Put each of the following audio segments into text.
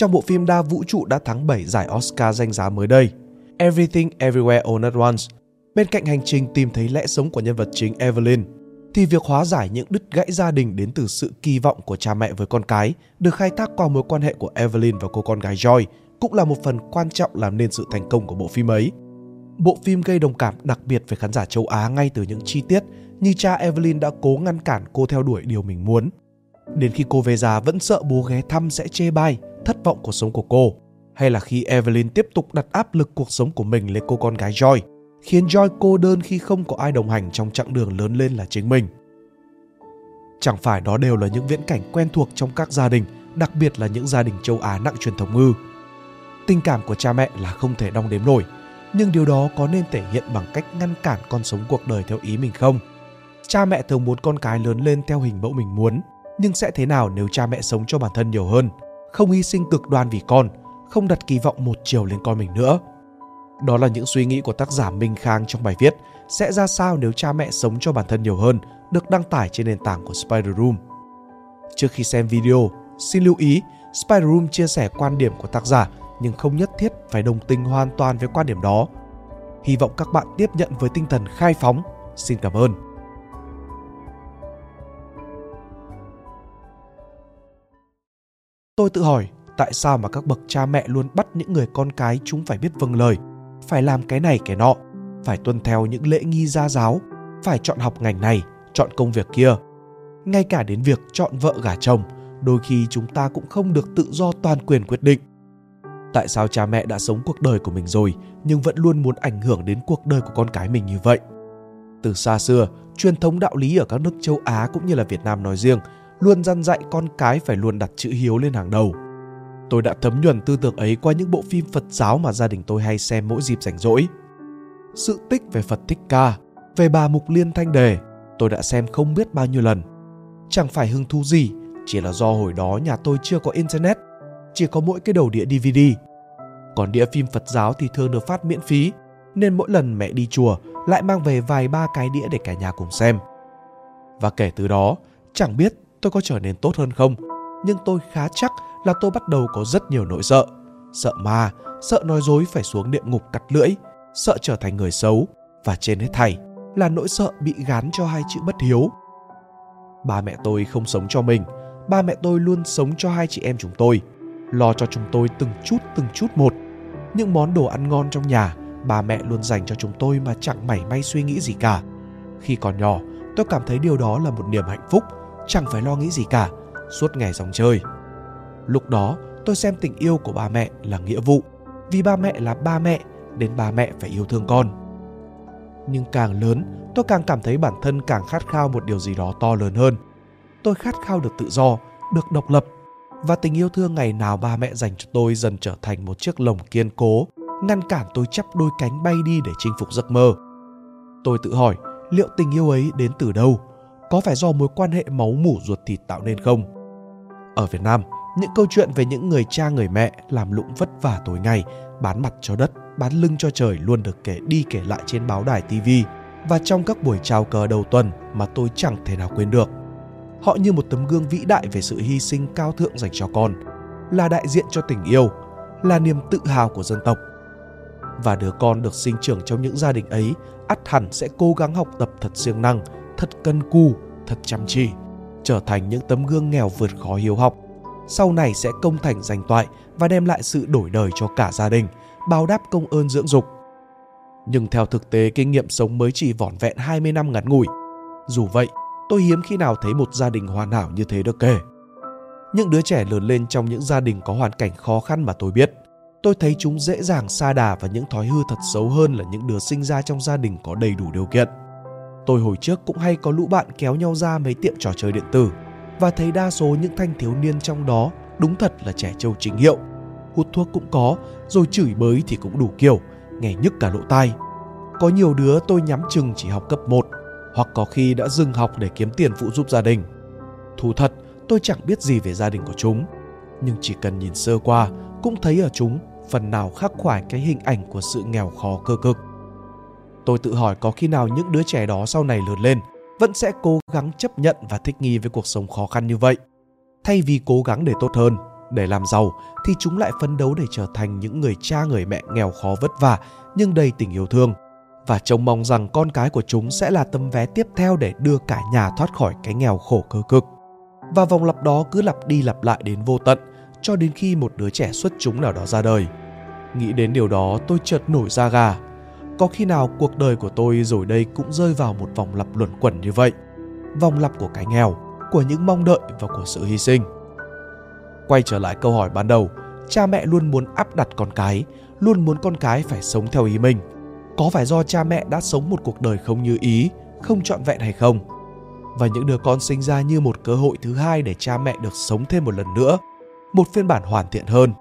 trong bộ phim đa vũ trụ đã thắng 7 giải Oscar danh giá mới đây, Everything Everywhere All at Once. Bên cạnh hành trình tìm thấy lẽ sống của nhân vật chính Evelyn, thì việc hóa giải những đứt gãy gia đình đến từ sự kỳ vọng của cha mẹ với con cái được khai thác qua mối quan hệ của Evelyn và cô con gái Joy cũng là một phần quan trọng làm nên sự thành công của bộ phim ấy. Bộ phim gây đồng cảm đặc biệt với khán giả châu Á ngay từ những chi tiết như cha Evelyn đã cố ngăn cản cô theo đuổi điều mình muốn. Đến khi cô về già vẫn sợ bố ghé thăm sẽ chê bai, thất vọng cuộc sống của cô. Hay là khi Evelyn tiếp tục đặt áp lực cuộc sống của mình lên cô con gái Joy, khiến Joy cô đơn khi không có ai đồng hành trong chặng đường lớn lên là chính mình. Chẳng phải đó đều là những viễn cảnh quen thuộc trong các gia đình, đặc biệt là những gia đình châu Á nặng truyền thống ngư. Tình cảm của cha mẹ là không thể đong đếm nổi, nhưng điều đó có nên thể hiện bằng cách ngăn cản con sống cuộc đời theo ý mình không? Cha mẹ thường muốn con cái lớn lên theo hình mẫu mình muốn, nhưng sẽ thế nào nếu cha mẹ sống cho bản thân nhiều hơn, không hy sinh cực đoan vì con, không đặt kỳ vọng một chiều lên con mình nữa? Đó là những suy nghĩ của tác giả Minh Khang trong bài viết sẽ ra sao nếu cha mẹ sống cho bản thân nhiều hơn được đăng tải trên nền tảng của Spider Room. Trước khi xem video, xin lưu ý Spider Room chia sẻ quan điểm của tác giả nhưng không nhất thiết phải đồng tình hoàn toàn với quan điểm đó. Hy vọng các bạn tiếp nhận với tinh thần khai phóng. Xin cảm ơn. Tôi tự hỏi tại sao mà các bậc cha mẹ luôn bắt những người con cái chúng phải biết vâng lời, phải làm cái này cái nọ, phải tuân theo những lễ nghi gia giáo, phải chọn học ngành này, chọn công việc kia. Ngay cả đến việc chọn vợ gả chồng, đôi khi chúng ta cũng không được tự do toàn quyền quyết định. Tại sao cha mẹ đã sống cuộc đời của mình rồi nhưng vẫn luôn muốn ảnh hưởng đến cuộc đời của con cái mình như vậy? Từ xa xưa, truyền thống đạo lý ở các nước châu Á cũng như là Việt Nam nói riêng luôn dăn dạy con cái phải luôn đặt chữ hiếu lên hàng đầu. Tôi đã thấm nhuần tư tưởng ấy qua những bộ phim Phật giáo mà gia đình tôi hay xem mỗi dịp rảnh rỗi. Sự tích về Phật Thích Ca, về bà Mục Liên Thanh Đề, tôi đã xem không biết bao nhiêu lần. Chẳng phải hứng thú gì, chỉ là do hồi đó nhà tôi chưa có internet, chỉ có mỗi cái đầu đĩa DVD. Còn đĩa phim Phật giáo thì thường được phát miễn phí, nên mỗi lần mẹ đi chùa lại mang về vài ba cái đĩa để cả nhà cùng xem. Và kể từ đó, chẳng biết tôi có trở nên tốt hơn không, nhưng tôi khá chắc là tôi bắt đầu có rất nhiều nỗi sợ. Sợ ma, sợ nói dối phải xuống địa ngục cắt lưỡi, sợ trở thành người xấu và trên hết thảy là nỗi sợ bị gán cho hai chữ bất hiếu. Ba mẹ tôi không sống cho mình, ba mẹ tôi luôn sống cho hai chị em chúng tôi, lo cho chúng tôi từng chút từng chút một. Những món đồ ăn ngon trong nhà, ba mẹ luôn dành cho chúng tôi mà chẳng mảy may suy nghĩ gì cả. Khi còn nhỏ, tôi cảm thấy điều đó là một niềm hạnh phúc, chẳng phải lo nghĩ gì cả, suốt ngày dòng chơi. Lúc đó, tôi xem tình yêu của ba mẹ là nghĩa vụ, vì ba mẹ là ba mẹ, nên ba mẹ phải yêu thương con. Nhưng càng lớn tôi càng cảm thấy bản thân càng khát khao một điều gì đó to lớn hơn. Tôi khát khao được tự do được độc lập và tình yêu thương ngày nào ba mẹ dành cho tôi dần trở thành một chiếc lồng kiên cố ngăn cản tôi chắp đôi cánh bay đi để chinh phục giấc mơ. Tôi tự hỏi liệu tình yêu ấy đến từ đâu? Có phải do mối quan hệ máu mủ ruột thịt tạo nên không ở việt nam những câu chuyện về những người cha người mẹ làm lụng vất vả tối ngày bán mặt cho đất bán lưng cho trời luôn được kể đi kể lại trên báo đài TV và trong các buổi chào cờ đầu tuần mà tôi chẳng thể nào quên được. Họ như một tấm gương vĩ đại về sự hy sinh cao thượng dành cho con, là đại diện cho tình yêu, là niềm tự hào của dân tộc. Và đứa con được sinh trưởng trong những gia đình ấy ắt hẳn sẽ cố gắng học tập thật siêng năng, thật cân cù, thật chăm chỉ, trở thành những tấm gương nghèo vượt khó hiếu học. Sau này sẽ công thành danh toại và đem lại sự đổi đời cho cả gia đình – báo đáp công ơn dưỡng dục. Nhưng theo thực tế kinh nghiệm sống mới chỉ vỏn vẹn 20 năm ngắn ngủi. Dù vậy, tôi hiếm khi nào thấy một gia đình hoàn hảo như thế được kể. Những đứa trẻ lớn lên trong những gia đình có hoàn cảnh khó khăn mà tôi biết, tôi thấy chúng dễ dàng xa đà và những thói hư thật xấu hơn là những đứa sinh ra trong gia đình có đầy đủ điều kiện. Tôi hồi trước cũng hay có lũ bạn kéo nhau ra mấy tiệm trò chơi điện tử và thấy đa số những thanh thiếu niên trong đó đúng thật là trẻ trâu chính hiệu – hút thuốc cũng có, rồi chửi bới thì cũng đủ kiểu, nghe nhức cả lỗ tai. Có nhiều đứa tôi nhắm chừng chỉ học cấp 1, hoặc có khi đã dừng học để kiếm tiền phụ giúp gia đình. Thú thật, tôi chẳng biết gì về gia đình của chúng, nhưng chỉ cần nhìn sơ qua cũng thấy ở chúng phần nào khắc khoải cái hình ảnh của sự nghèo khó cơ cực. Tôi tự hỏi có khi nào những đứa trẻ đó sau này lớn lên vẫn sẽ cố gắng chấp nhận và thích nghi với cuộc sống khó khăn như vậy, thay vì cố gắng để tốt hơn Để làm giàu thì chúng lại phấn đấu để trở thành những người cha người mẹ nghèo khó vất vả nhưng đầy tình yêu thương và trông mong rằng con cái của chúng sẽ là tấm vé tiếp theo để đưa cả nhà thoát khỏi cái nghèo khổ cơ cực. Và vòng lặp đó cứ lặp đi lặp lại đến vô tận cho đến khi một đứa trẻ xuất chúng nào đó ra đời. Nghĩ đến điều đó tôi chợt nổi da gà. Có khi nào cuộc đời của tôi rồi đây cũng rơi vào một vòng lặp luẩn quẩn như vậy. Vòng lặp của cái nghèo, của những mong đợi và của sự hy sinh. Quay trở lại câu hỏi ban đầu, cha mẹ luôn muốn áp đặt con cái, luôn muốn con cái phải sống theo ý mình. Có phải do cha mẹ đã sống một cuộc đời không như ý, không trọn vẹn hay không? Và những đứa con sinh ra như một cơ hội thứ hai để cha mẹ được sống thêm một lần nữa, một phiên bản hoàn thiện hơn,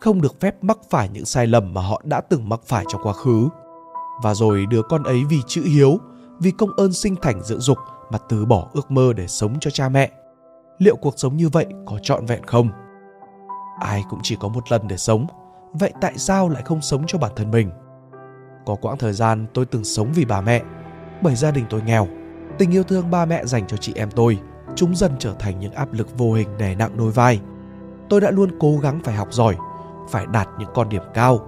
không được phép mắc phải những sai lầm mà họ đã từng mắc phải trong quá khứ. Và rồi đứa con ấy vì chữ hiếu, vì công ơn sinh thành dưỡng dục mà từ bỏ ước mơ để sống cho cha mẹ. Liệu cuộc sống như vậy có trọn vẹn không? ai cũng chỉ có một lần để sống vậy tại sao lại không sống cho bản thân mình có quãng thời gian tôi từng sống vì bà mẹ bởi gia đình tôi nghèo tình yêu thương ba mẹ dành cho chị em tôi chúng dần trở thành những áp lực vô hình đè nặng đôi vai tôi đã luôn cố gắng phải học giỏi phải đạt những con điểm cao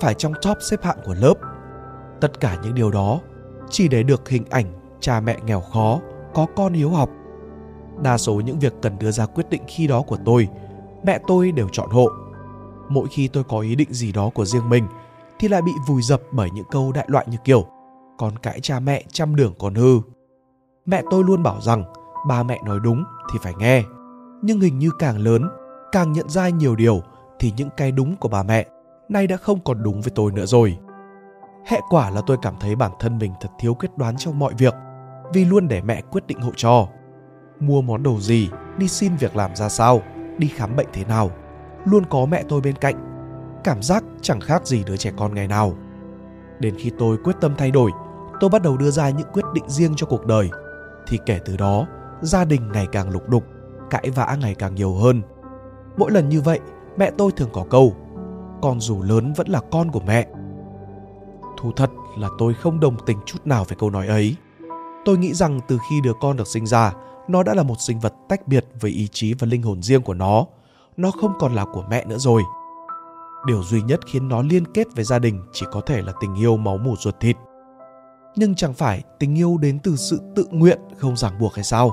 phải trong top xếp hạng của lớp tất cả những điều đó chỉ để được hình ảnh cha mẹ nghèo khó có con hiếu học đa số những việc cần đưa ra quyết định khi đó của tôi mẹ tôi đều chọn hộ. Mỗi khi tôi có ý định gì đó của riêng mình thì lại bị vùi dập bởi những câu đại loại như kiểu con cãi cha mẹ trăm đường còn hư. Mẹ tôi luôn bảo rằng ba mẹ nói đúng thì phải nghe. Nhưng hình như càng lớn, càng nhận ra nhiều điều thì những cái đúng của bà mẹ nay đã không còn đúng với tôi nữa rồi. Hệ quả là tôi cảm thấy bản thân mình thật thiếu quyết đoán trong mọi việc vì luôn để mẹ quyết định hộ cho. Mua món đồ gì, đi xin việc làm ra sao – đi khám bệnh thế nào luôn có mẹ tôi bên cạnh. Cảm giác chẳng khác gì đứa trẻ con ngày nào. Đến khi tôi quyết tâm thay đổi tôi bắt đầu đưa ra những quyết định riêng cho cuộc đời. Thì kể từ đó gia đình ngày càng lục đục cãi vã ngày càng nhiều hơn. Mỗi lần như vậy mẹ tôi thường có câu con dù lớn vẫn là con của mẹ thú thật là tôi không đồng tình chút nào về câu nói ấy. Tôi nghĩ rằng từ khi đứa con được sinh ra, nó đã là một sinh vật tách biệt với ý chí và linh hồn riêng của nó. Nó không còn là của mẹ nữa rồi. Điều duy nhất khiến nó liên kết với gia đình chỉ có thể là tình yêu máu mủ ruột thịt. Nhưng chẳng phải tình yêu đến từ sự tự nguyện không ràng buộc hay sao?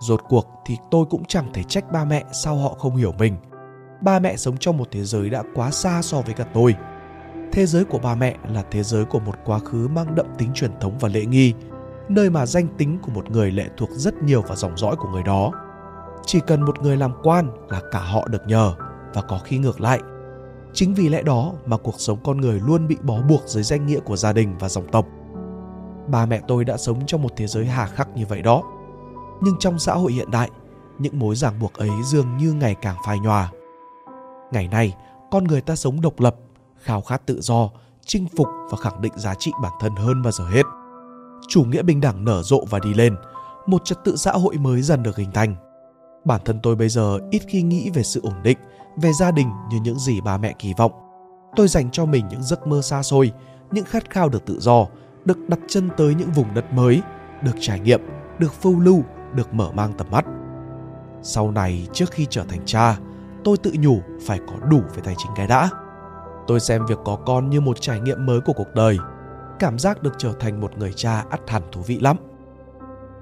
Rốt cuộc thì tôi cũng chẳng thể trách ba mẹ sao họ không hiểu mình. Ba mẹ sống trong một thế giới đã quá xa so với cả tôi thế giới của ba mẹ là thế giới của một quá khứ mang đậm tính truyền thống và lễ nghi nơi mà danh tính của một người lệ thuộc rất nhiều vào dòng dõi của người đó. Chỉ cần một người làm quan là cả họ được nhờ và có khi ngược lại. Chính vì lẽ đó mà cuộc sống con người luôn bị bó buộc dưới danh nghĩa của gia đình và dòng tộc. Ba mẹ tôi đã sống trong một thế giới hà khắc như vậy đó. Nhưng trong xã hội hiện đại, những mối ràng buộc ấy dường như ngày càng phai nhòa. Ngày nay, con người ta sống độc lập, khao khát tự do, chinh phục và khẳng định giá trị bản thân hơn bao giờ hết chủ nghĩa bình đẳng nở rộ và đi lên, một trật tự xã hội mới dần được hình thành. Bản thân tôi bây giờ ít khi nghĩ về sự ổn định, về gia đình như những gì ba mẹ kỳ vọng. Tôi dành cho mình những giấc mơ xa xôi, những khát khao được tự do, được đặt chân tới những vùng đất mới, được trải nghiệm, được phiêu lưu, được mở mang tầm mắt. Sau này trước khi trở thành cha, tôi tự nhủ phải có đủ về tài chính cái đã. Tôi xem việc có con như một trải nghiệm mới của cuộc đời – cảm giác được trở thành một người cha ắt hẳn thú vị lắm.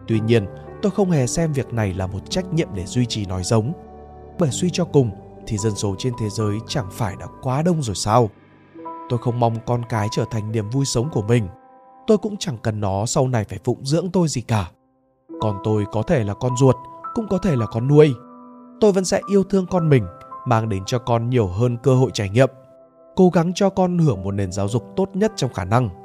Tuy nhiên, tôi không hề xem việc này là một trách nhiệm để duy trì nói giống. Bởi suy cho cùng thì dân số trên thế giới chẳng phải đã quá đông rồi sao? Tôi không mong con cái trở thành niềm vui sống của mình. Tôi cũng chẳng cần nó sau này phải phụng dưỡng tôi gì cả. còn tôi có thể là con ruột, cũng có thể là con nuôi. Tôi vẫn sẽ yêu thương con mình, mang đến cho con nhiều hơn cơ hội trải nghiệm. Cố gắng cho con hưởng một nền giáo dục tốt nhất trong khả năng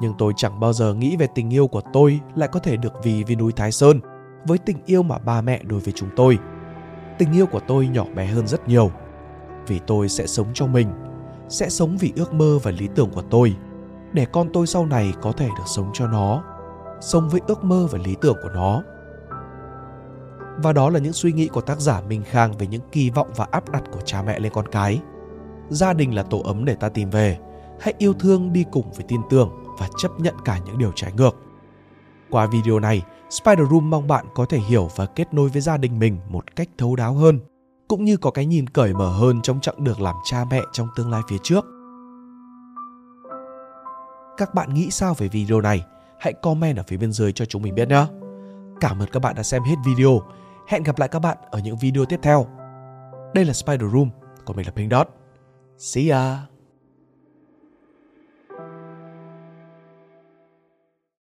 nhưng tôi chẳng bao giờ nghĩ về tình yêu của tôi lại có thể được vì vì núi Thái Sơn với tình yêu mà ba mẹ đối với chúng tôi. Tình yêu của tôi nhỏ bé hơn rất nhiều. Vì tôi sẽ sống cho mình, sẽ sống vì ước mơ và lý tưởng của tôi, để con tôi sau này có thể được sống cho nó, sống với ước mơ và lý tưởng của nó. Và đó là những suy nghĩ của tác giả Minh Khang về những kỳ vọng và áp đặt của cha mẹ lên con cái. Gia đình là tổ ấm để ta tìm về, hãy yêu thương đi cùng với tin tưởng và chấp nhận cả những điều trái ngược. Qua video này, Spider Room mong bạn có thể hiểu và kết nối với gia đình mình một cách thấu đáo hơn, cũng như có cái nhìn cởi mở hơn trong chặng đường làm cha mẹ trong tương lai phía trước. Các bạn nghĩ sao về video này? Hãy comment ở phía bên dưới cho chúng mình biết nhé. Cảm ơn các bạn đã xem hết video. Hẹn gặp lại các bạn ở những video tiếp theo. Đây là Spider Room, còn mình là Pink Dot. See ya!